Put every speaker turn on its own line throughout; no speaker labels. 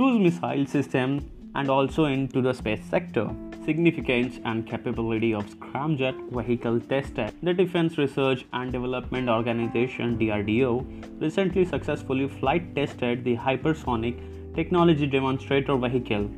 cruise missile system, and also into the space sector. Significance and capability of scramjet vehicle tested. The Defense Research and Development Organization DRDO recently successfully flight tested the hypersonic technology demonstrator vehicle.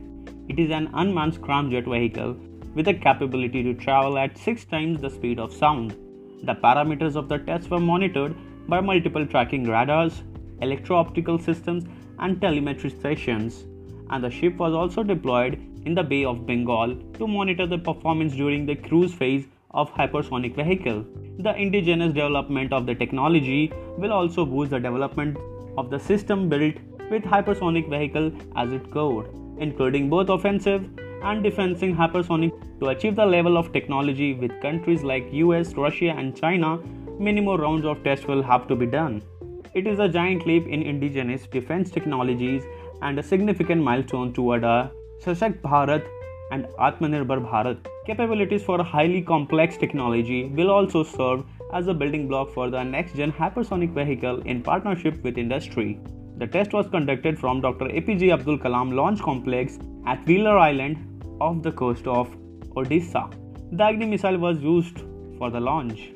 It is an unmanned scramjet vehicle with a capability to travel at 6 times the speed of sound. The parameters of the test were monitored by multiple tracking radars, electro optical systems, and telemetry stations and the ship was also deployed in the Bay of Bengal to monitor the performance during the cruise phase of hypersonic vehicle. The indigenous development of the technology will also boost the development of the system built with hypersonic vehicle as its core, including both offensive and defensive hypersonic to achieve the level of technology with countries like US, Russia and China, many more rounds of tests will have to be done. It is a giant leap in indigenous defense technologies and a significant milestone toward a Sashakt Bharat and Atmanirbhar Bharat. Capabilities for highly complex technology will also serve as a building block for the next gen hypersonic vehicle in partnership with industry. The test was conducted from Dr. APJ Abdul Kalam Launch Complex at Wheeler Island off the coast of Odisha. The Agni missile was used for the launch.